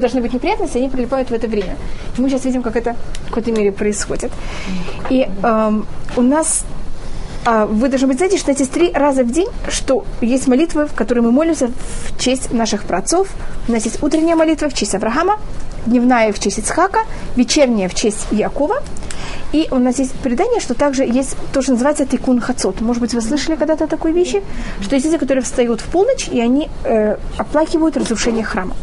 должны быть неприятности, они прилипают в это время. Мы сейчас видим, как это в какой-то мере происходит. И эм, у нас а вы должны быть знаете, что эти три раза в день, что есть молитвы, в которые мы молимся в честь наших праотцов. У нас есть утренняя молитва в честь Авраама, дневная в честь Ицхака, вечерняя в честь Якова. И у нас есть предание, что также есть то, что называется тикун хацот. Может быть, вы слышали когда-то такой вещи? Что есть люди, которые встают в полночь, и они э, оплакивают разрушение храма.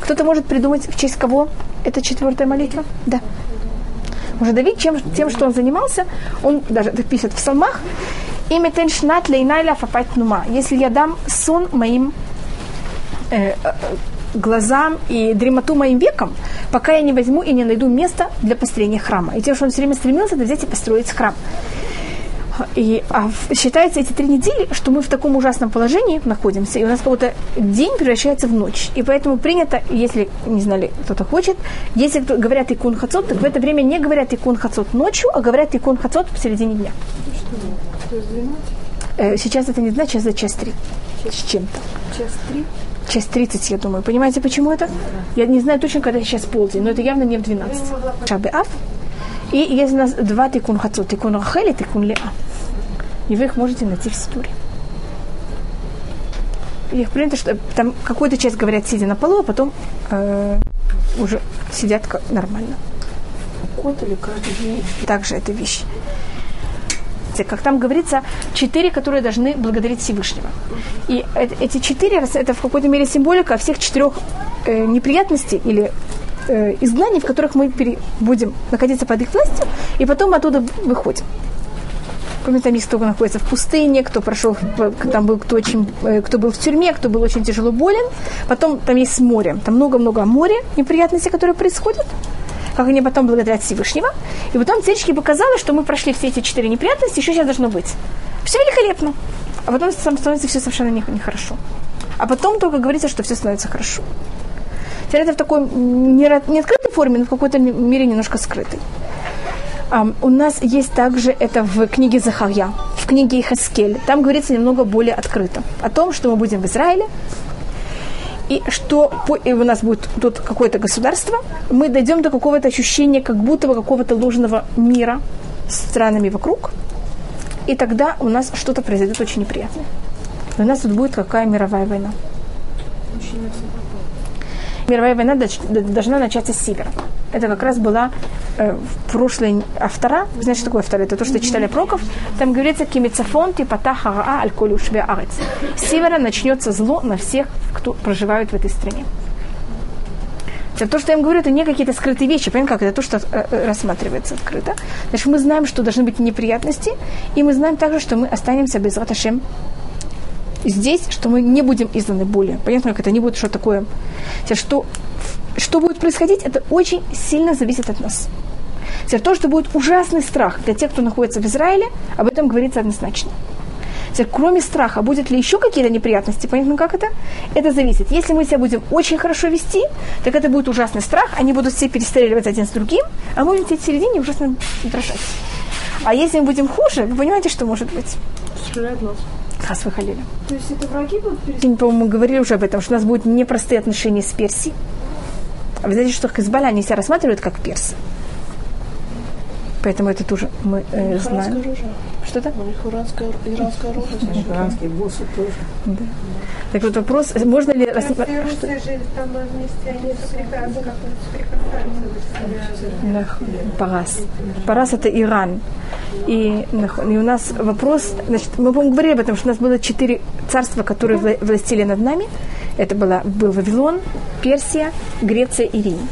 Кто-то может придумать, в честь кого это четвертая молитва? Да. Уже Давид чем, тем, что он занимался, он даже это пишет в псалмах, имя лейнайля фапать нума. Если я дам сон моим э, э, глазам и дремоту моим векам, пока я не возьму и не найду место для построения храма. И тем, что он все время стремился, это взять и построить храм. И а, считается эти три недели, что мы в таком ужасном положении находимся, и у нас какой-то день превращается в ночь. И поэтому принято, если, не знали, кто-то хочет, если кто, говорят икун хацот, так в это время не говорят икун хацот ночью, а говорят икун хацот в середине дня. Э, сейчас это не знаю, сейчас за час три. С чем-то. Час три? Час тридцать, я думаю. Понимаете, почему это? Я не знаю точно, когда сейчас полдень, но это явно не в 12. Шабы Аф. И есть у нас два тикун хацот. Тикун рахель и тикун леа. И вы их можете найти в Ситуре. Их принято, что там какую-то часть говорят, сидя на полу, а потом э, уже сидят нормально. Кот или каждый день? Также эта вещь. Как там говорится, четыре, которые должны благодарить Всевышнего. И эти четыре, это в какой-то мере символика всех четырех э, неприятностей или э, изгнаний, в которых мы пере, будем находиться под их властью, и потом оттуда выходим. Кроме там есть кто находится в пустыне, кто прошел, там был кто очень, э, кто был в тюрьме, кто был очень тяжело болен. Потом там есть море, там много-много моря, неприятностей, которые происходят как они потом благодарят Всевышнего. И потом царичке показалось, что мы прошли все эти четыре неприятности, еще сейчас должно быть. Все великолепно. А потом становится все совершенно нехорошо. А потом только говорится, что все становится хорошо. Теперь это в такой не, не открытой форме, но в какой-то мере немножко скрытой. Um, у нас есть также это в книге Захарья, в книге Ихаскель. Там говорится немного более открыто о том, что мы будем в Израиле, и что и у нас будет тут какое-то государство, мы дойдем до какого-то ощущения, как будто бы какого-то ложного мира с странами вокруг, и тогда у нас что-то произойдет очень неприятное. у нас тут будет какая мировая война. Мировая война должна начаться с севера. Это как раз была э, в прошлой автора. Вы знаете, что такое автора? Это то, что читали проков. Там говорится «Кимицафон типа тахараа аль арец». С севера начнется зло на всех, кто проживает в этой стране. Это то, что я им говорю, это не какие-то скрытые вещи, понимаете, как это то, что э, э, рассматривается открыто. Значит, мы знаем, что должны быть неприятности, и мы знаем также, что мы останемся без Раташем здесь, что мы не будем изданы боли. Понятно, как это не будет что такое. Что, что будет происходить, это очень сильно зависит от нас. Теперь то, что будет ужасный страх для тех, кто находится в Израиле, об этом говорится однозначно. Теперь, кроме страха, будет ли еще какие-то неприятности? Понятно, как это? Это зависит. Если мы себя будем очень хорошо вести, так это будет ужасный страх, они будут все перестреливать один с другим, а мы будем сидеть в середине ужасно дрожать. А если мы будем хуже, вы понимаете, что может быть? Стрелять нас. Хас выходили. То есть это враги будут перестреливать? По-моему, мы говорили уже об этом, что у нас будут непростые отношения с Персией. А вы знаете, что Хизбалла они себя рассматривают как персы. Поэтому это тоже мы э, знаем. Что-то? У них иранское, иранское оружие. Иранские боссы тоже. Да. Так вот вопрос, можно ли... Рас... Парас. Парас это Иран. И, и у нас вопрос, значит, мы, по говорили об этом, что у нас было четыре царства, которые властили над нами. Это была, был Вавилон, Персия, Греция и Рим.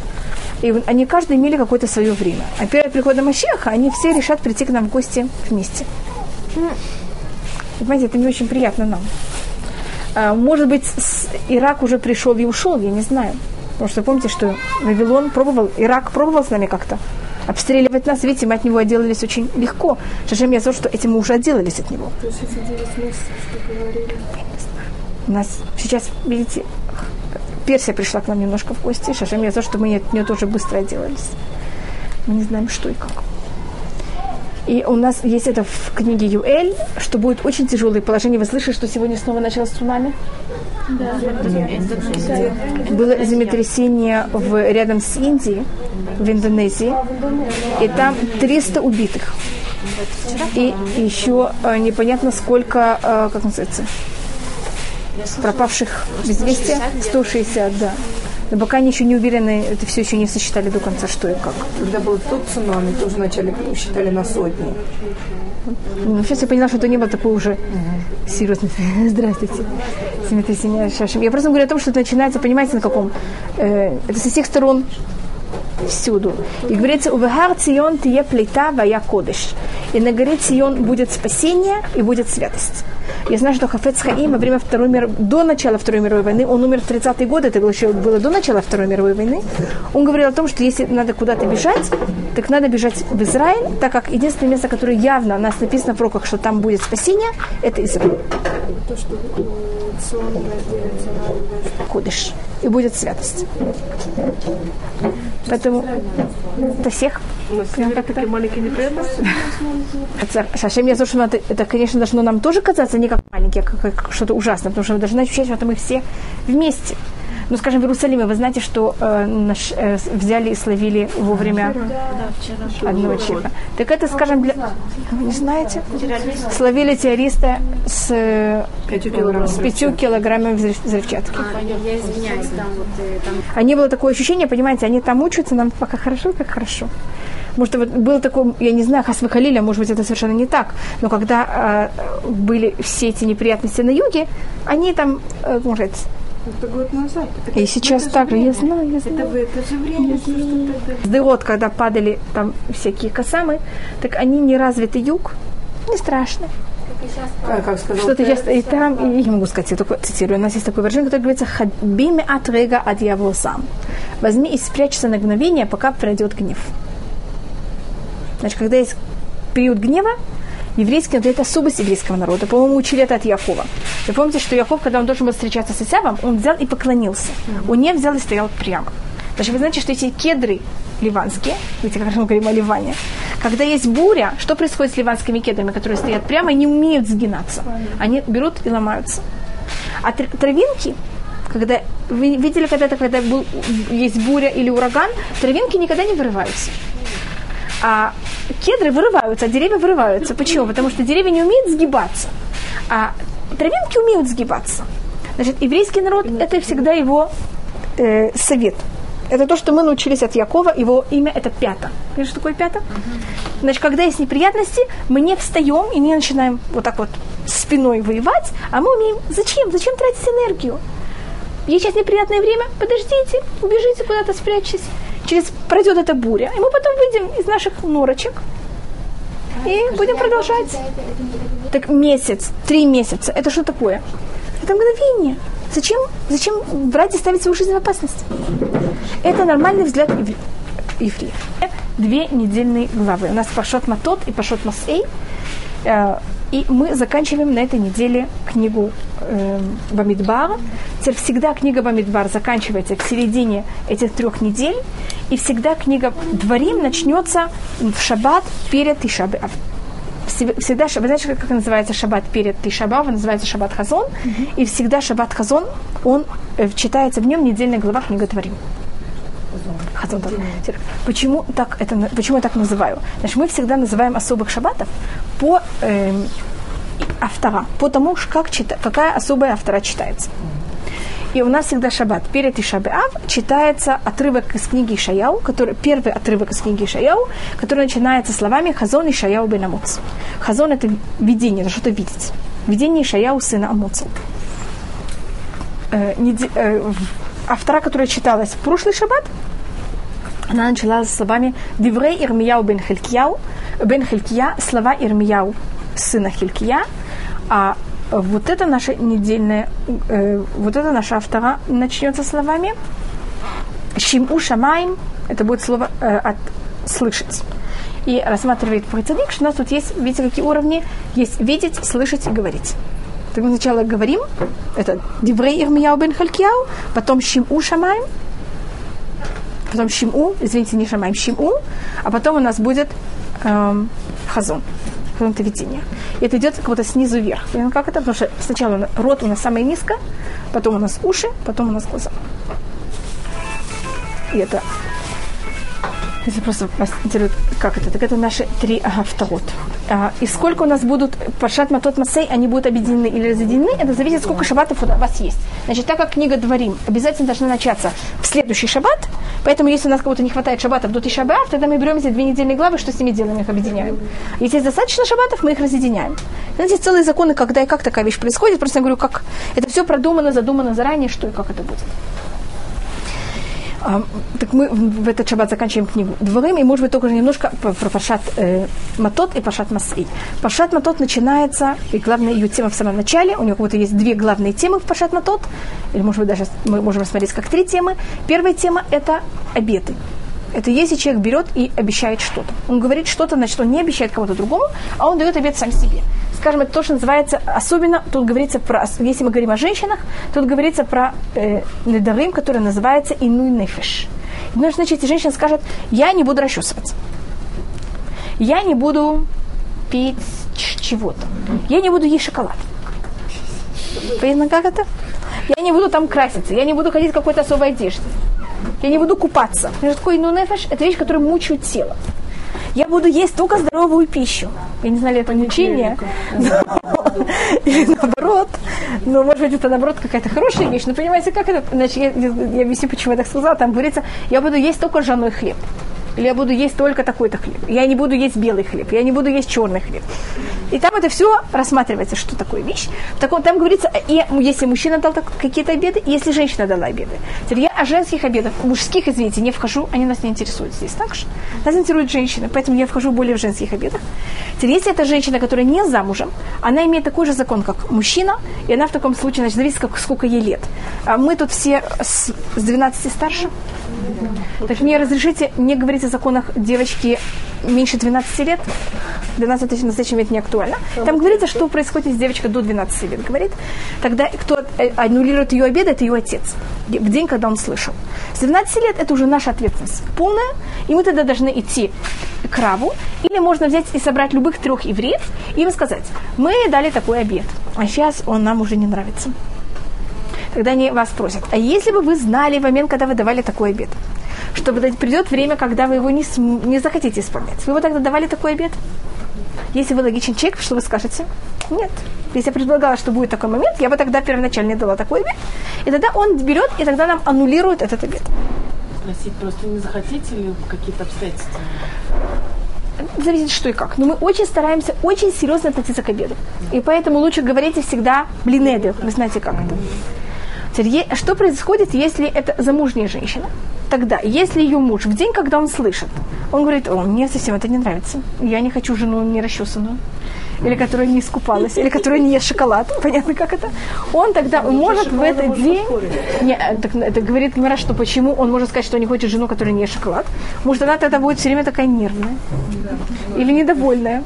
И они каждый имели какое-то свое время. А перед приходом Машеха они все решат прийти к нам в гости вместе. И, понимаете, это не очень приятно нам. А, может быть, Ирак уже пришел и ушел, я не знаю. Потому что помните, что Вавилон пробовал, Ирак пробовал с нами как-то обстреливать нас. Видите, мы от него отделались очень легко. Шашем я знаю, что этим мы уже отделались от него. То есть эти 9 месяцев, что говорили? У нас сейчас, видите, Персия пришла к нам немножко в гости. Шашем я знаю, что мы от нее тоже быстро отделались. Мы не знаем, что и как. И у нас есть это в книге Юэль, что будет очень тяжелое положение. Вы слышали, что сегодня снова началось цунами? Было землетрясение в, рядом с Индией, в Индонезии, и там 300 убитых. И еще э, непонятно сколько, э, как называется, пропавших без вести. 160, да. Но пока они еще не уверены, это все еще не сосчитали до конца, что и как. Когда был тот цунами, тоже вначале считали на сотни. Ну, сейчас я поняла, что это не было такое уже серьезное. Здравствуйте. Землетрясение Шашим. Я просто говорю о том, что это начинается, понимаете, на каком? Э, это со всех сторон всюду. И говорится, увегар Цион тие плита вая кодыш. И на горе Цион будет спасение и будет святость. Я знаю, что Хафец Хаим во время Второй мир... до начала Второй мировой войны, он умер в 30-е годы, это было еще было до начала Второй мировой войны, он говорил о том, что если надо куда-то бежать, так надо бежать в Израиль, так как единственное место, которое явно у нас написано в пророках, что там будет спасение, это Израиль. То, что э, Кодыш. И будет святость. Поэтому для всех прям как это маленькие неприятности. Я слушаю, это, это, конечно, должно нам тоже казаться не как маленькие, а как, как что-то ужасное, потому что мы должны ощущать, что мы все вместе. Ну, скажем, в Иерусалиме, вы знаете, что э, наш, э, взяли и словили вовремя одного человека. Так это, скажем, для... Вы не знаете? Словили террориста с, э, с пятью килограммами взрыв- взрывчатки. Вот э, А не было такое ощущение, понимаете, они там учатся, нам пока хорошо, как хорошо. Может, вот было такое, я не знаю, Хасвы Халиля, может быть, это совершенно не так, но когда э, были все эти неприятности на юге, они там, э, может, Это год назад. и сейчас так же, я знаю, я Это знаю. в это же время, тогда. Сдырот, когда падали там всякие косамы, так они не развитый юг, не страшно. Как сказал Что-то я и там, и я не могу сказать, я только цитирую. У нас есть такое выражение, которое говорится «Хадбими от рега от сам». Возьми и спрячься на мгновение, пока пройдет гнев. Значит, когда есть период гнева, еврейский это особость еврейского народа. По-моему, учили это от Якова. Вы помните, что Яков, когда он должен был встречаться с Исавом, он взял и поклонился. Он не взял и стоял прямо. Значит, вы знаете, что эти кедры ливанские, видите, как мы говорим о Ливане, когда есть буря, что происходит с ливанскими кедрами, которые стоят прямо и не умеют сгинаться? Они берут и ломаются. А тр- травинки, когда вы видели когда-то, когда был, есть буря или ураган, травинки никогда не вырываются. А кедры вырываются, а деревья вырываются. Почему? Потому что деревья не умеют сгибаться, а травинки умеют сгибаться. Значит, еврейский народ – это всегда его э, совет. Это то, что мы научились от Якова. Его имя – это Пята. Знаешь, что такое Пята? Значит, когда есть неприятности, мы не встаем и не начинаем вот так вот спиной воевать, а мы умеем… Зачем? Зачем тратить энергию? Есть сейчас неприятное время, подождите, убежите куда-то, спрячьтесь. Через пройдет эта буря, и мы потом выйдем из наших норочек и будем продолжать. Так месяц, три месяца, это что такое? Это мгновение. Зачем, зачем брать и ставить свою жизнь в опасность? Это нормальный взгляд евре- евреев. Две недельные главы. У нас Пашот Матот и Пашот Масей. И мы заканчиваем на этой неделе книгу э, Бамидбар. Теперь всегда книга Бамидбар заканчивается в середине этих трех недель. И всегда книга Дворим начнется в шаббат перед Тишабеав. Всегда, вы знаете, как называется шаббат перед Тишабав, называется шаббат Хазон, и всегда шаббат Хазон, он э, читается в нем недельная глава книга Творим. Хазон, да. Теперь, Почему, так это, почему я так называю? Значит, мы всегда называем особых шаббатов по эм, автора, по тому, как чита, какая особая автора читается. И у нас всегда шаббат. Перед Ишабеав читается отрывок из книги Ишаяу, который, первый отрывок из книги Ишаяу, который начинается словами «Хазон Ишаяу бен Амоц». Хазон – это видение, это что-то видеть. Видение Ишаяу, сына Амоца. Э, э, автора, которая читалась в прошлый шаббат, она начала с словами «Диврей Ирмияу бен Хилькияу», бен Хилькия, слова Ирмияу, сына Хилькия, а вот это наша недельная, э, вот это наша автора начнется словами «Шиму шамаем», это будет слово э, от «слышать». И рассматривает Процедик, что у нас тут есть, видите, какие уровни? Есть видеть, слышать и говорить. Так мы сначала говорим, это Диврей Ирмияу бен Халькияу, потом Шиму шамаем, потом Шиму, извините, не Шамаем, Шиму, а потом у нас будет эм. Хазон это видение. И это идет как будто снизу вверх. И как это? Потому что сначала рот у нас самое низко, потом у нас уши, потом у нас глаза. И это если просто вас интересует, как это, так это наши три агафтарот. А, и сколько у нас будут пашат матот масей, они будут объединены или разъединены, это зависит, сколько шабатов у вас есть. Значит, так как книга Дворим обязательно должна начаться в следующий шаббат, поэтому если у нас кого-то не хватает шаббатов до Тишабар, тогда мы берем эти две недельные главы, что с ними делаем, их объединяем. Если есть достаточно шаббатов, мы их разъединяем. Знаете, целые законы, когда и как такая вещь происходит, просто я говорю, как это все продумано, задумано заранее, что и как это будет. А, так мы в этот шаббат заканчиваем книгу Дворим, и, может быть, только немножко про Пашат э, Матот и Пашат Масей. Пашат Матот начинается, и главная ее тема в самом начале, у него как будто есть две главные темы в Пашат Матот, или, может быть, даже мы можем рассмотреть как три темы. Первая тема – это обеты. Это если человек берет и обещает что-то. Он говорит что-то, значит, он не обещает кому-то другому, а он дает обет сам себе скажем, это то, что называется, особенно тут говорится про, если мы говорим о женщинах, тут говорится про э, недарим, который называется инуй нефеш. Ну, значит, эти женщины скажут, я не буду расчесываться. Я не буду пить чего-то. Я не буду есть шоколад. Понятно, как это? Я не буду там краситься, я не буду ходить в какой-то особой одежде. Я не буду купаться. Это такой ну, нефеш, это вещь, которая мучает тело я буду есть только здоровую пищу. Я не знали это учение. Или наоборот. Но, может быть, это наоборот какая-то хорошая вещь. Но понимаете, как это? Значит, я, я объясню, почему я так сказала. Там говорится, я буду есть только ржаной хлеб или я буду есть только такой-то хлеб. Я не буду есть белый хлеб, я не буду есть черный хлеб. И там это все рассматривается, что такое вещь. В таком, там говорится, и если мужчина дал какие-то обеды, и если женщина дала обеды. Теперь я о женских обедах, мужских, извините, не вхожу, они нас не интересуют здесь. Так же? Нас интересуют женщины, поэтому я вхожу более в женских обедах. Теперь если это женщина, которая не замужем, она имеет такой же закон, как мужчина, и она в таком случае, значит, зависит, как, сколько ей лет. А мы тут все с, с 12 старше. Так мне разрешите не говорить о законах девочки меньше 12 лет? 12 тысяч на настоящий момент не актуально. Там говорится, что происходит, если девочка до 12 лет говорит. Тогда кто э, аннулирует ее обед, это ее отец. В день, когда он слышал. С 12 лет это уже наша ответственность полная, и мы тогда должны идти к Раву, или можно взять и собрать любых трех евреев и им сказать, мы дали такой обед, а сейчас он нам уже не нравится тогда они вас просят. А если бы вы знали в момент, когда вы давали такой обед, что придет время, когда вы его не, не захотите исполнять, вы бы тогда давали такой обед? Если вы логичен человек, что вы скажете? Нет. Если я предполагала, что будет такой момент, я бы тогда первоначально дала такой обед, и тогда он берет, и тогда нам аннулирует этот обед. Спросить просто не захотите ли какие-то обстоятельства? зависит что и как. Но мы очень стараемся очень серьезно относиться к обеду. И поэтому лучше говорите всегда блинеды. Вы знаете, как это. Что происходит, если это замужняя женщина? Тогда, если ее муж в день, когда он слышит, он говорит, о, мне совсем это не нравится, я не хочу жену не расчесанную, или которая не искупалась, или которая не ест шоколад, понятно, как это, он тогда он может в этот день, не, э, так, это говорит Мира, что почему он может сказать, что не хочет жену, которая не ест шоколад, может, она тогда будет все время такая нервная, или недовольная.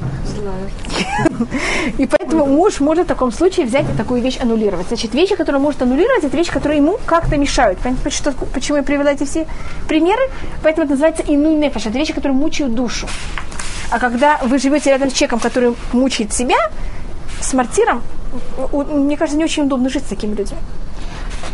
И поэтому муж может в таком случае взять и такую вещь аннулировать. Значит, вещи, которые может аннулировать, это вещи, которые ему как-то мешают. Понимаете, почему я привела эти все примеры? Поэтому это называется инуй нефеш. Это вещи, которые мучают душу. А когда вы живете рядом с человеком, который мучает себя, с мартиром, мне кажется, не очень удобно жить с такими людьми.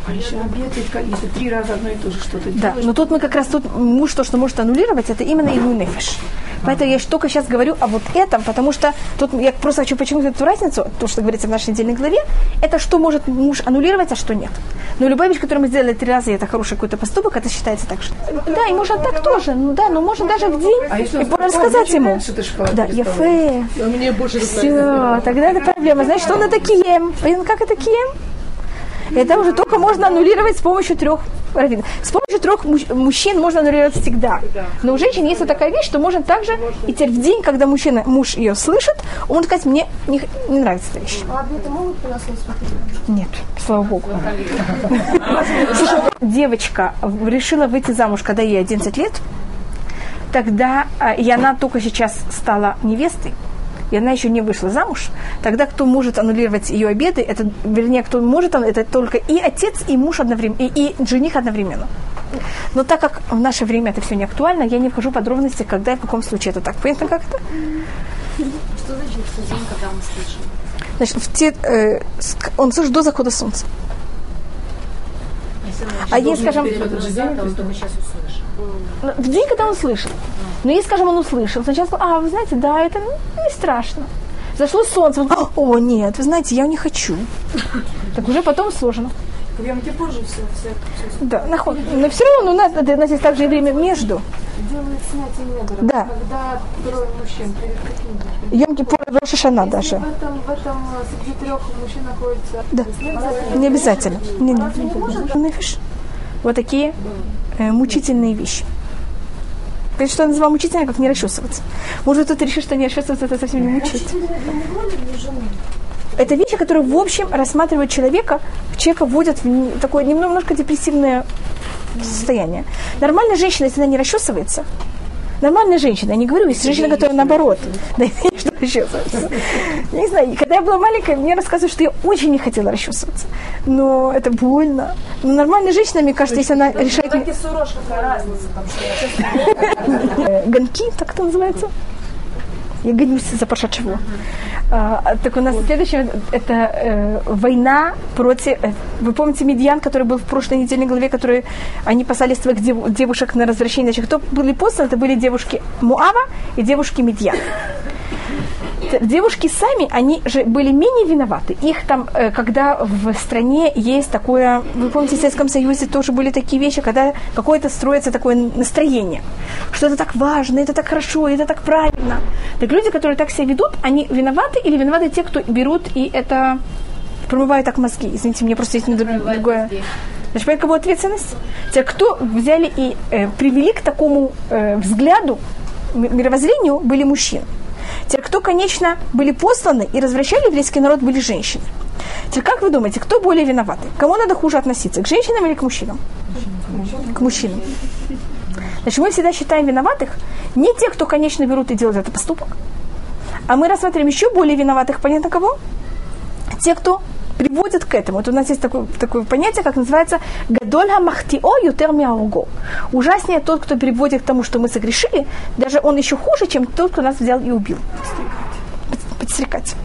А еще обед, если три раза одно и то же что-то Да, но тут мы как раз тут муж то, что может аннулировать, это именно ему нефиш. Поэтому я только сейчас говорю о вот этом, потому что тут я просто хочу подчеркнуть эту разницу, то, что говорится в нашей недельной главе, это что может муж аннулировать, а что нет. Но любая вещь, которую мы сделали три раза, это хороший какой-то поступок, это считается так же. Да, и можно так тоже, ну да, но можно даже в день а и рассказать ему. Да, я фе. Все, тогда это проблема. Знаешь, что на такие? Как это кием? Это уже только можно аннулировать с помощью трех раввинов. С помощью трех мужчин можно аннулировать всегда. Но у женщин есть вот такая вещь, что можно также, и теперь в день, когда мужчина, муж ее слышит, он сказать, мне не, не нравится эта вещь. А обеты могут Нет, слава богу. Девочка решила выйти замуж, когда ей 11 лет, тогда, а, и она только сейчас стала невестой, и она еще не вышла замуж, тогда кто может аннулировать ее обеды, это, вернее, кто может, это только и отец, и муж одновременно, и, и жених одновременно. Но так как в наше время это все не актуально, я не вхожу в подробности, когда и в каком случае это так. Понятно, как это? в день, когда мы слышим. Значит, в те, э, он слышит до захода солнца. А есть, скажем, Он только сейчас услышал. Ну, В день, когда он слышал. Но если, скажем, он услышал, сначала сказал, а, вы знаете, да, это ну, не страшно. Зашло солнце, он говорит, о, нет, вы знаете, я не хочу. Так уже потом сложно. В Йом Кипур же все, все, все Да, наход. Но все равно у нас, у нас есть также и время между. делает снятие недра. Да. Когда трое мужчин перед каким днем? Йом Кипур Роша Шана даже. в этом, в этом э, среди трех мужчин находится... Да. не обязательно. Не обязательно. Не, не, Нефиш. Вот такие э, мучительные вещи. То есть, что я называю мучительно, как не расчесываться. Может, кто-то решит, что не расчесываться, это совсем не мучить. Это вещи, которые, в общем, рассматривают человека, человека вводят в такое немножко депрессивное состояние. Нормальная женщина, если она не расчесывается, нормальная женщина, я не говорю, есть женщина, которая наоборот, да, что расчесывается. Я не знаю, когда я была маленькая, мне рассказывают, что я очень не хотела расчесываться. Но это больно. Но нормальная женщина, мне кажется, если она решает... Э, Гонки, так это называется? Я гонюсь за пошедшего. А, так у нас следующее, это э, война против... э, вы помните Медьян, который был в прошлой недельной главе, который они послали своих дев- девушек на возвращение. Значит, кто были посланы, это были девушки Муава и девушки Медьян. Т- Девушки сами, они же были менее виноваты. Их там, э, когда в стране есть такое, вы помните, в Советском Союзе тоже были такие вещи, когда какое-то строится такое настроение, что это так важно, это так хорошо, это так правильно. Так люди, которые так себя ведут, они виноваты или виноваты те, кто берут и это промывают так мозги. Извините, мне просто есть друг- другое. Значит, понимаете, кого ответственность? Те, кто взяли и э, привели к такому э, взгляду, мировоззрению, были мужчины. Те, кто, конечно, были посланы и развращали еврейский народ, были женщины. Теперь, как вы думаете, кто более виноватый? Кому надо хуже относиться? К женщинам или к мужчинам? К мужчинам. Значит, мы всегда считаем виноватых не тех, кто, конечно, берут и делают этот поступок, а мы рассматриваем еще более виноватых, понятно кого? Те, кто приводит к этому. Вот у нас есть такое, такое понятие, как называется «гадольга махтио ютер миауго». Ужаснее тот, кто приводит к тому, что мы согрешили, даже он еще хуже, чем тот, кто нас взял и убил. Под- Подстрекатель.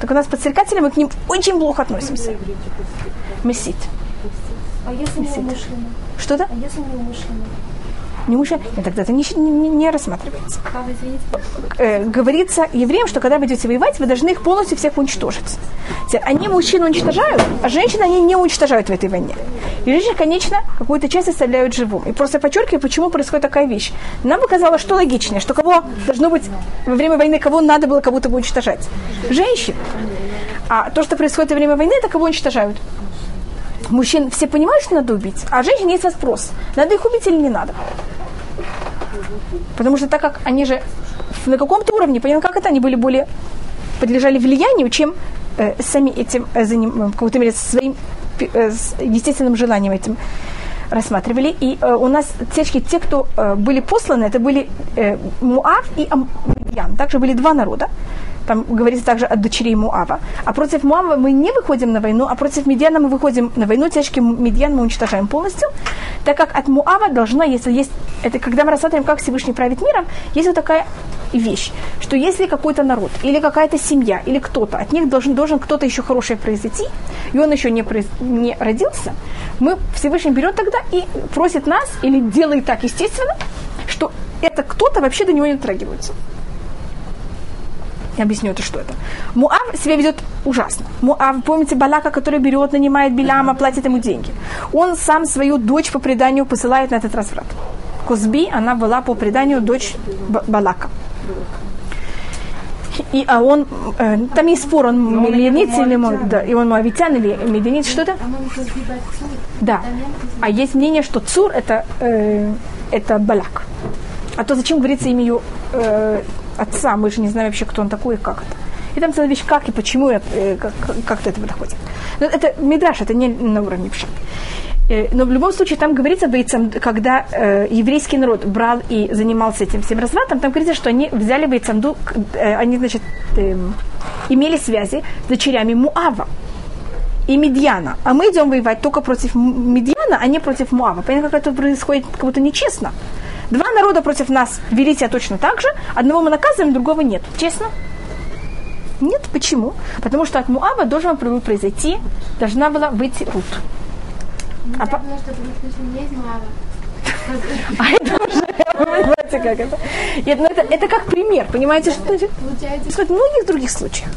Так у нас подстрекатели, мы к ним очень плохо относимся. Месить. А если не умышленно? Что-то? А если не умышленно? Не мужа? Нет, тогда это не, не- не рассматривается. Извините? Э, говорится евреям, что когда вы идете воевать, вы должны их полностью всех уничтожить. Они мужчин уничтожают, а женщин они не уничтожают в этой войне. И женщины, конечно, какую-то часть оставляют живым. И просто подчеркиваю, почему происходит такая вещь. Нам показалось, что логичнее, что кого должно быть во время войны, кого надо было кого-то бы уничтожать. Женщин. А то, что происходит во время войны, это кого уничтожают. Мужчин все понимают, что надо убить, а женщин есть вопрос, надо их убить или не надо. Потому что так как они же на каком-то уровне, понятно, как это, они были более, подлежали влиянию, чем э, сами этим, э, заним- какой-то мере, своим э, естественным желанием этим рассматривали. И э, у нас те, те, кто э, были посланы, это были э, Муав и Амьян. Также были два народа. Там говорится также от дочерей Муава. А против Муава мы не выходим на войну, а против Медьяна мы выходим на войну. Тяжкий Медьян мы уничтожаем полностью, так как от Муава должна, если есть, это когда мы рассматриваем, как Всевышний правит миром, есть вот такая вещь, что если какой-то народ или какая-то семья или кто-то, от них должен, должен кто-то еще хорошее произойти, и он еще не, произ- не родился, мы Всевышний берет тогда и просит нас, или делает так естественно, что это кто-то вообще до него не дотрагивается. Я объясню это, что это. Муав себя ведет ужасно. Муав, помните Балака, который берет, нанимает Биляма, платит ему деньги. Он сам свою дочь по преданию посылает на этот разврат. Козби, она была по преданию дочь Ба- Балака. И, а он, э, там есть спор, он медианит или мо- да, и он моавитян или медианит, что-то? Да. А есть мнение, что Цур это, э, это Балак. А то зачем говорится имя ее э, отца? Мы же не знаем вообще, кто он такой и как это. И там целая вещь, как и почему, э, как, как до этого доходит. Но это Мидраш, это не на уровне пшат. Э, Но в любом случае там говорится, бойцам, когда э, еврейский народ брал и занимался этим всем развратом, там говорится, что они взяли бойцамду, э, они, значит, эм, имели связи с дочерями Муава и Медьяна. А мы идем воевать только против Медьяна, а не против Муава. Понятно, как это происходит как будто нечестно. Два народа против нас вели себя точно так же, одного мы наказываем, другого нет. Честно? Нет, почему? Потому что от Муава должен был произойти, должна была выйти Рут. А А по-. А это уже, понимаете, как это? Нет, ну это, это как пример, понимаете, что значит? В многих других случаях.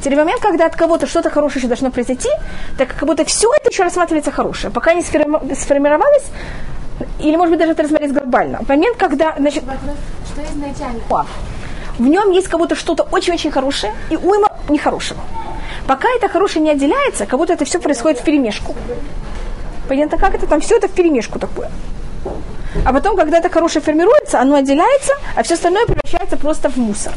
Теперь момент, когда от кого-то что-то хорошее еще должно произойти, так как будто все это еще рассматривается хорошее. Пока не сформи- сформировалось, или, может быть, даже это рассмотреть глобально. Момент, когда, значит, вопрос, что изначально? В нем есть кого-то что-то очень-очень хорошее и уйма нехорошего. Пока это хорошее не отделяется, как будто это все происходит в перемешку. Понятно, как это? Там все это в перемешку такое. А потом, когда это хорошее формируется, оно отделяется, а все остальное превращается просто в мусор.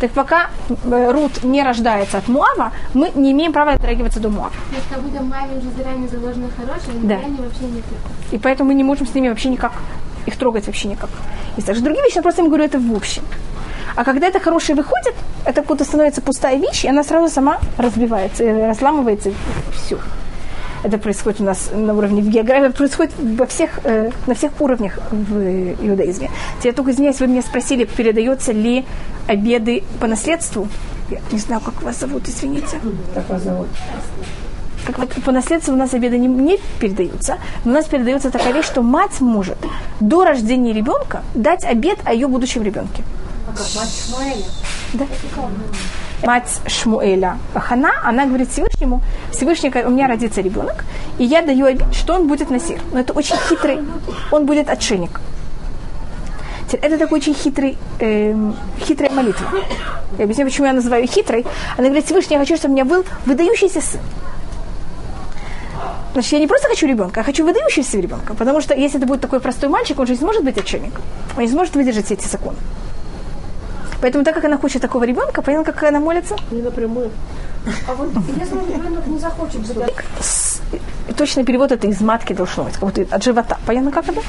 Так пока э, Рут не рождается от Муава, мы не имеем права дотрагиваться до Муава. То есть как будто уже заранее заложено хорошее, но Да. вообще не так. И поэтому мы не можем с ними вообще никак, их трогать вообще никак. Есть также другие вещи, я просто им говорю это в общем. А когда это хорошее выходит, это будто становится пустая вещь, и она сразу сама разбивается, и разламывается, и все. Это происходит у нас на уровне в географии, это происходит во всех, э, на всех уровнях в иудаизме. Я только извиняюсь, вы меня спросили, передается ли обеды по наследству. Я не знаю, как вас зовут, извините. Так вас зовут. Как вот по наследству у нас обеды не, не передаются, но у нас передается такая вещь, что мать может до рождения ребенка дать обед о ее будущем ребенке. Да. Мать Шмуэля Хана, она говорит Всевышнему, Всевышний, у меня родится ребенок, и я даю обед, что он будет насир. Но это очень хитрый, он будет отшельник. Это такой очень хитрый, эм, хитрая молитва. Я объясню, почему я называю ее хитрой. Она говорит, Всевышний, я хочу, чтобы у меня был выдающийся сын. Значит, я не просто хочу ребенка, а хочу выдающегося ребенка. Потому что если это будет такой простой мальчик, он же не сможет быть отшельником. Он не сможет выдержать все эти законы. Поэтому так как она хочет такого ребенка, понятно, как она молится? Не напрямую. А вот если ребенок не захочет С- Точный перевод это из матки должно быть, как будто от живота. Понятно, как это?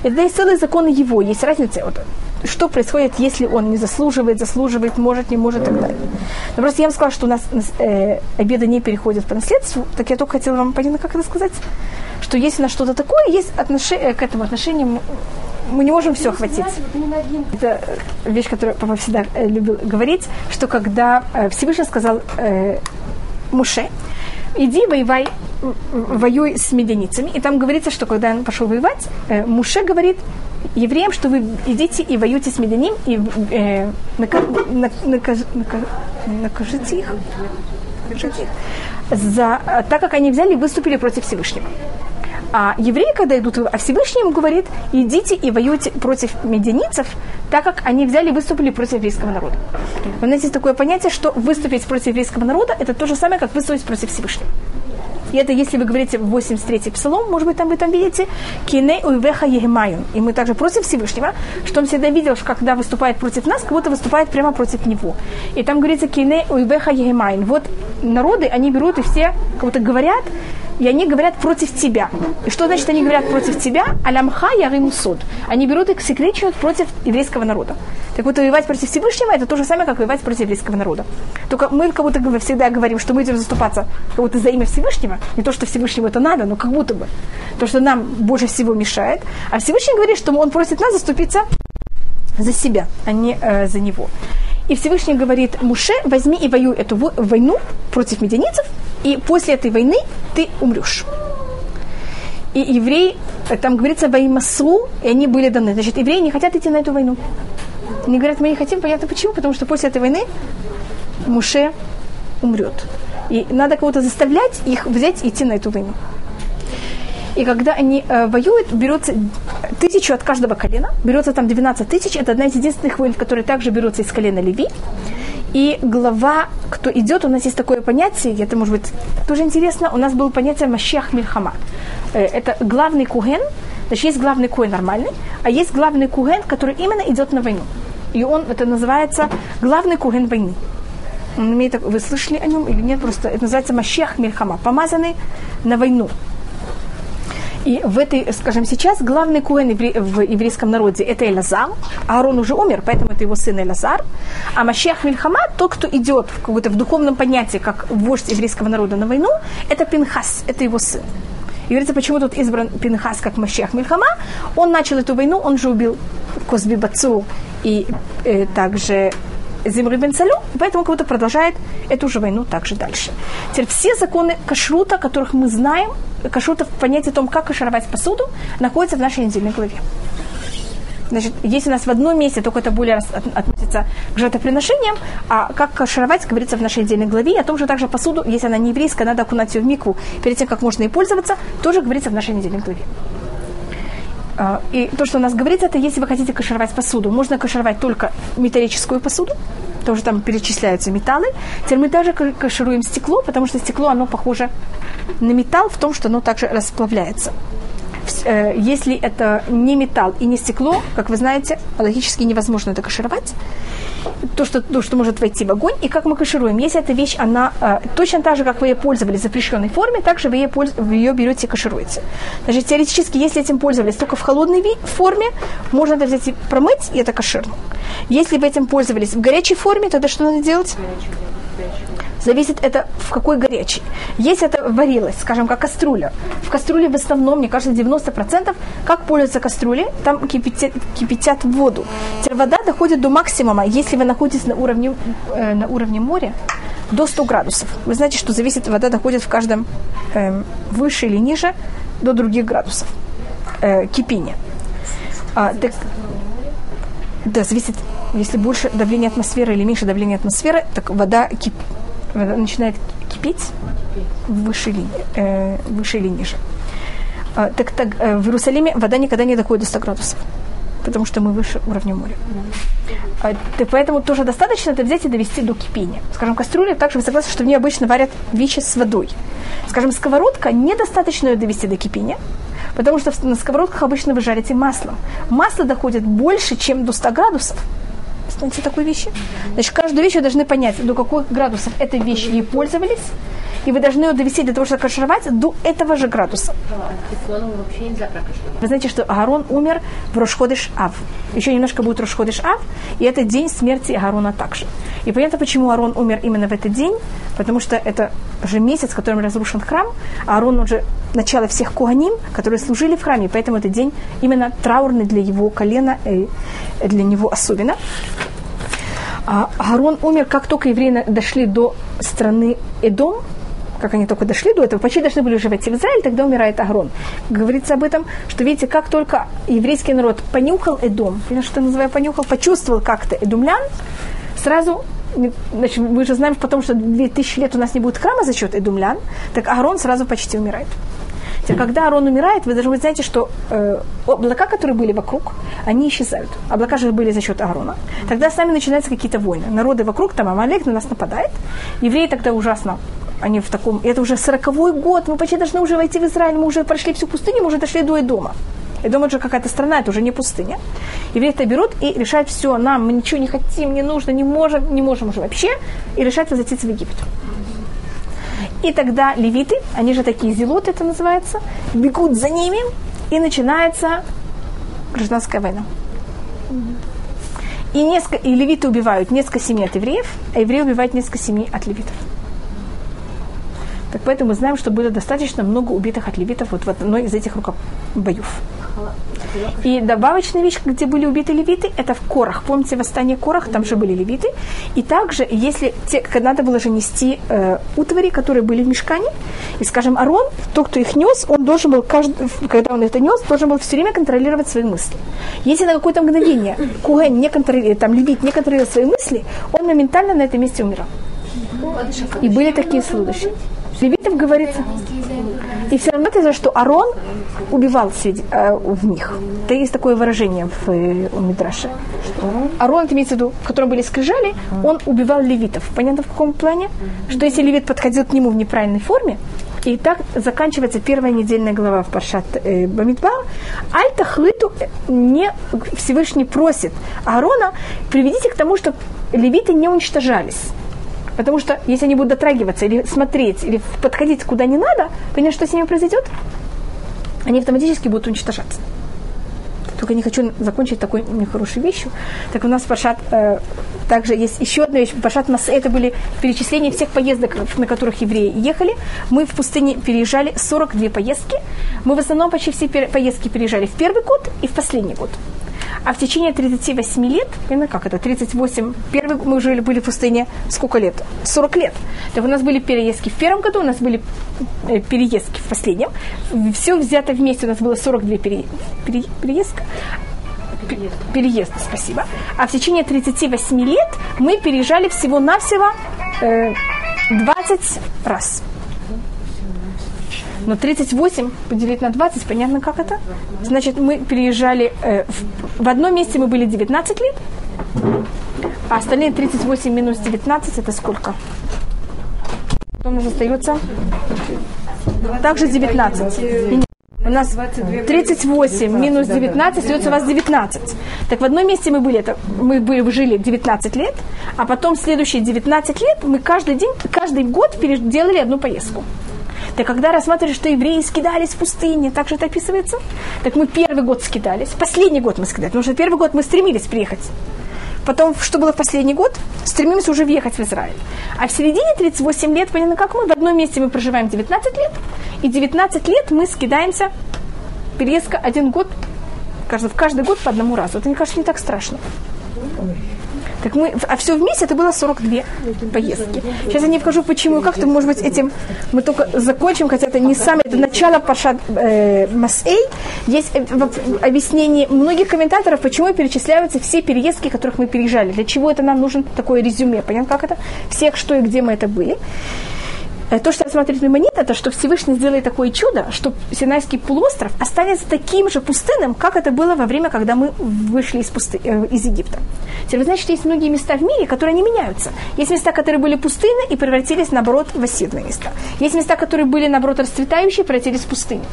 И тогда есть целые законы его, есть разница, вот, что происходит, если он не заслуживает, заслуживает, может, не может и так далее. Но просто я вам сказала, что у нас э, обеды не переходят по наследству, так я только хотела вам, понятно, как это сказать, что если на что-то такое, есть отношение, к этому отношению, мы- не можем все один Это э, вещь, которую папа всегда э, любил говорить, что когда э, Всевышний сказал э, Муше, иди воевай, воюй с медяницами. И там говорится, что когда он пошел воевать, э, Муше говорит евреям, что вы идите и воюете с медяним, и э, нака- на- накаж- нака- накажите их. Накажите их. За, так как они взяли и выступили против Всевышнего. А евреи, когда идут, а Всевышний ему говорит, идите и воюйте против медианицев, так как они взяли и выступили против еврейского народа. Нас есть такое понятие, что выступить против еврейского народа, это то же самое, как выступить против Всевышнего. И это, если вы говорите 83-й псалом, может быть, там вы там видите, «Киней уйвеха егемайон». И мы также против Всевышнего, что он всегда видел, что когда выступает против нас, как будто выступает прямо против него. И там говорится «Киней уйвеха егемайон». Вот народы, они берут и все как будто говорят, и они говорят против тебя. И что значит они говорят против тебя? Алямха яриму суд. Они берут и секречивают против еврейского народа. Так вот, воевать против Всевышнего, это то же самое, как воевать против еврейского народа. Только мы как будто всегда говорим, что мы идем заступаться как будто за имя Всевышнего. Не то, что Всевышнему это надо, но как будто бы. То, что нам больше всего мешает. А Всевышний говорит, что он просит нас заступиться за себя, а не э, за него. И Всевышний говорит, Муше, возьми и воюй эту во- войну против медианицев, и после этой войны ты умрешь. И евреи, э, там говорится, во имя Су, и они были даны. Значит, евреи не хотят идти на эту войну. Они говорят, мы не хотим, понятно почему, потому что после этой войны Муше умрет. И надо кого-то заставлять их взять и идти на эту войну. И когда они э, воюют, берется тысячу от каждого колена, берется там 12 тысяч, это одна из единственных войн, которые также берутся из колена Леви. И глава, кто идет, у нас есть такое понятие, это может быть тоже интересно, у нас было понятие Машех Мильхама. Э, это главный куген, значит, есть главный куген нормальный, а есть главный куген, который именно идет на войну. И он, это называется главный куген войны. Он имеет, вы слышали о нем или нет? Просто это называется Машех Мильхама, помазанный на войну. И в этой, скажем, сейчас главный евре- в еврейском народе это Элазар. Аарон уже умер, поэтому это его сын Элазар. А Машех Мильхама, тот, кто идет в, какое-то, в духовном понятии, как вождь еврейского народа на войну, это Пинхас, это его сын. И говорится, почему тут избран Пинхас как Машех Мильхама. Он начал эту войну, он же убил Козби Бацу и э, также Зимри бен Салю, поэтому будто продолжает эту же войну также дальше. Теперь все законы кашрута, которых мы знаем, кашрута в понятии о том, как кашировать посуду, находятся в нашей недельной главе. Значит, если у нас в одном месте только это более относится к жертвоприношениям, а как кашировать, говорится в нашей отдельной главе, и о том же также посуду, если она не еврейская, надо окунать ее в микву перед тем, как можно ей пользоваться, тоже говорится в нашей недельной главе. А, И то, что у нас говорится, это если вы хотите кашировать посуду, можно кашировать только металлическую посуду, тоже там перечисляются металлы. Теперь мы ка- кашируем стекло, потому что стекло, оно похоже на металл в том, что оно также расплавляется. Э, Если это не металл и не стекло, как вы знаете, логически невозможно это кашировать. То что, то, что может войти в огонь. И как мы кашируем? Если эта вещь, она э, точно так же, как вы ее пользовались в запрещенной форме, также вы ее, польз- вы ее берете и кашируете. Значит, теоретически, если этим пользовались только в холодной форме, можно это взять и промыть, и это каширно. Если вы этим пользовались в горячей форме, тогда что надо делать? Зависит это в какой горячей. Если это варилось, скажем, как кастрюля. В кастрюле в основном, мне кажется, 90% как пользуются кастрюли, там кипятят, кипятят воду. Теперь вода доходит до максимума, если вы находитесь на уровне, э, на уровне моря, до 100 градусов. Вы знаете, что зависит, вода доходит в каждом эм, выше или ниже до других градусов э, кипения. А, так, да, зависит, если больше давление атмосферы или меньше давления атмосферы, так вода, кип, вода начинает кипеть выше или, э, выше или ниже. А, так, так э, в Иерусалиме вода никогда не доходит до 100 градусов, потому что мы выше уровня моря. А, так поэтому тоже достаточно это взять и довести до кипения. Скажем, кастрюля, также вы согласны, что в ней обычно варят вещи с водой. Скажем, сковородка, недостаточно ее довести до кипения, потому что на сковородках обычно вы жарите маслом. Масло доходит больше, чем до 100 градусов. Знаете такой вещи? Значит, каждую вещь вы должны понять, до каких градусов этой вещи ей пользовались, и вы должны ее довести для того, чтобы кашировать до этого же градуса. Вы знаете, что Агарон умер в Рошходыш Ав. Еще немножко будет Рошходыш Ав, и это день смерти Агарона также. И понятно, почему Арон умер именно в этот день, потому что это же месяц, в котором разрушен храм, а Арон уже начало всех куаним, которые служили в храме, поэтому этот день именно траурный для его колена и для него особенно. А Аарон умер, как только евреи дошли до страны Эдом, как они только дошли до этого, почти должны были уже войти в Израиль, тогда умирает Агрон. Говорится об этом, что, видите, как только еврейский народ понюхал Эдом, понимаете, что я называю понюхал, почувствовал как-то эдумлян, сразу, значит, мы же знаем потом, что 2000 лет у нас не будет храма за счет эдумлян, так Агрон сразу почти умирает. Когда Арон умирает, вы должны быть знаете, что э, облака, которые были вокруг, они исчезают. Облака же были за счет Аарона. Тогда сами начинаются какие-то войны. Народы вокруг, там Амалек на нас нападает. Евреи тогда ужасно они в таком... Это уже сороковой год, мы почти должны уже войти в Израиль, мы уже прошли всю пустыню, мы уже дошли до Эдома. Эдом это же какая-то страна, это уже не пустыня. Евреи это берут и решают, все, нам, мы ничего не хотим, не нужно, не можем, не можем уже вообще, и решают возвратиться в Египет. И тогда левиты, они же такие зелоты это называется, бегут за ними, и начинается гражданская война. И, несколько, и левиты убивают несколько семей от евреев, а евреи убивают несколько семей от левитов. Так поэтому мы знаем, что было достаточно много убитых от левитов вот в одной из этих руков боев. И добавочная вещь, где были убиты левиты, это в Корах. Помните восстание Корах, там же были левиты. И также, если те, надо было же нести э, утвари, которые были в мешкане, и, скажем, Арон, тот, кто их нес, он должен был, каждый, когда он это нес, должен был все время контролировать свои мысли. Если на какое-то мгновение Куэн не контролирует, там, левит не контролирует свои мысли, он моментально на этом месте умирал. И были такие случаи. Левитов говорится. И все равно это за что Арон убивал среди, э, в них. Это есть такое выражение в, э, у Мидраше. Арон, это имеется в виду, в котором были скрижали, он убивал левитов. Понятно в каком плане? Что если левит подходил к нему в неправильной форме, и так заканчивается первая недельная глава в Паршат э, Бамидбар. Альта хлыту не Всевышний просит Аарона, приведите к тому, чтобы левиты не уничтожались. Потому что если они будут дотрагиваться или смотреть, или подходить куда не надо, понимаешь, что с ними произойдет? Они автоматически будут уничтожаться. Только не хочу закончить такой нехорошей вещью. Так у нас Пашат э, также есть еще одна вещь. Пашат Масе, это были перечисления всех поездок, на которых евреи ехали. Мы в пустыне переезжали 42 поездки. Мы в основном почти все поездки переезжали в первый год и в последний год. А в течение 38 лет, именно как это, 38, первый мы жили, были в пустыне сколько лет? 40 лет. Так у нас были переездки в первом году, у нас были э, переездки в последнем. Все взято вместе, у нас было 42 пере, пере, переездка. Переезд. Переезд, спасибо. А в течение 38 лет мы переезжали всего-навсего э, 20 раз. Но 38 поделить на 20, понятно, как это? Значит, мы переезжали, э, в, в одном месте мы были 19 лет, а остальные 38 минус 19 это сколько? Что у нас остается? Также 19. У нас 38 минус 19, остается у вас 19. Так в одном месте мы были, это, мы были, жили 19 лет, а потом следующие 19 лет мы каждый день, каждый год делали одну поездку. Так когда рассматривали, что евреи скидались в пустыне, так же это описывается, так мы первый год скидались, последний год мы скидались, потому что первый год мы стремились приехать. Потом, что было в последний год, стремимся уже въехать в Израиль. А в середине 38 лет, понятно, как мы, в одном месте мы проживаем 19 лет, и 19 лет мы скидаемся переездка один год, каждый, в каждый год по одному разу. Это, мне кажется, не так страшно. Так мы, а все вместе это было 42 поездки. Сейчас я не покажу, почему и как-то, может быть, этим мы только закончим, хотя это не самое, это начало Пашат э, Масей. Есть э, объяснение многих комментаторов, почему перечисляются все переездки, которых мы переезжали. Для чего это нам нужен такое резюме, понятно, как это? Всех, что и где мы это были. Э, то, что рассматривает Мимонит, это что Всевышний сделает такое чудо, что Синайский полуостров останется таким же пустынным, как это было во время, когда мы вышли из, пусты... э, из Египта. Теперь вы есть многие места в мире, которые не меняются. Есть места, которые были пустыны и превратились, наоборот, в осидные места. Есть места, которые были, наоборот, расцветающие и превратились в пустыню.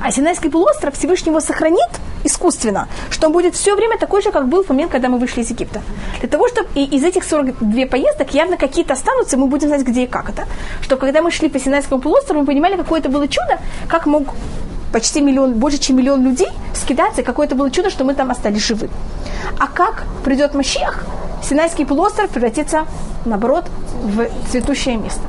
А Синайский полуостров Всевышний его сохранит искусственно, что он будет все время такой же, как был в момент, когда мы вышли из Египта. Для того, чтобы и из этих 42 поездок явно какие-то останутся, мы будем знать, где и как это. Что когда мы шли по Синайскому полуострову, мы понимали, какое это было чудо, как мог почти миллион, больше, чем миллион людей скидаться, и какое это было чудо, что мы там остались живы. А как придет Машиах, Синайский полуостров превратится, наоборот, в цветущее место.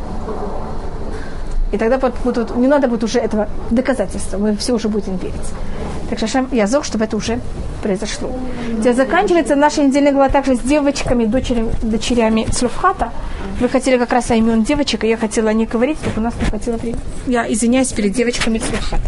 И тогда будут, не надо будет уже этого доказательства, мы все уже будем верить. Так что Шем Язок, чтобы это уже произошло. Теперь заканчивается наша недельная глава также с девочками, дочерями, дочерями Слуфхата. Вы хотели как раз о имен девочек, и я хотела не говорить, так у нас не хватило времени. Я извиняюсь перед девочками Слуфхата.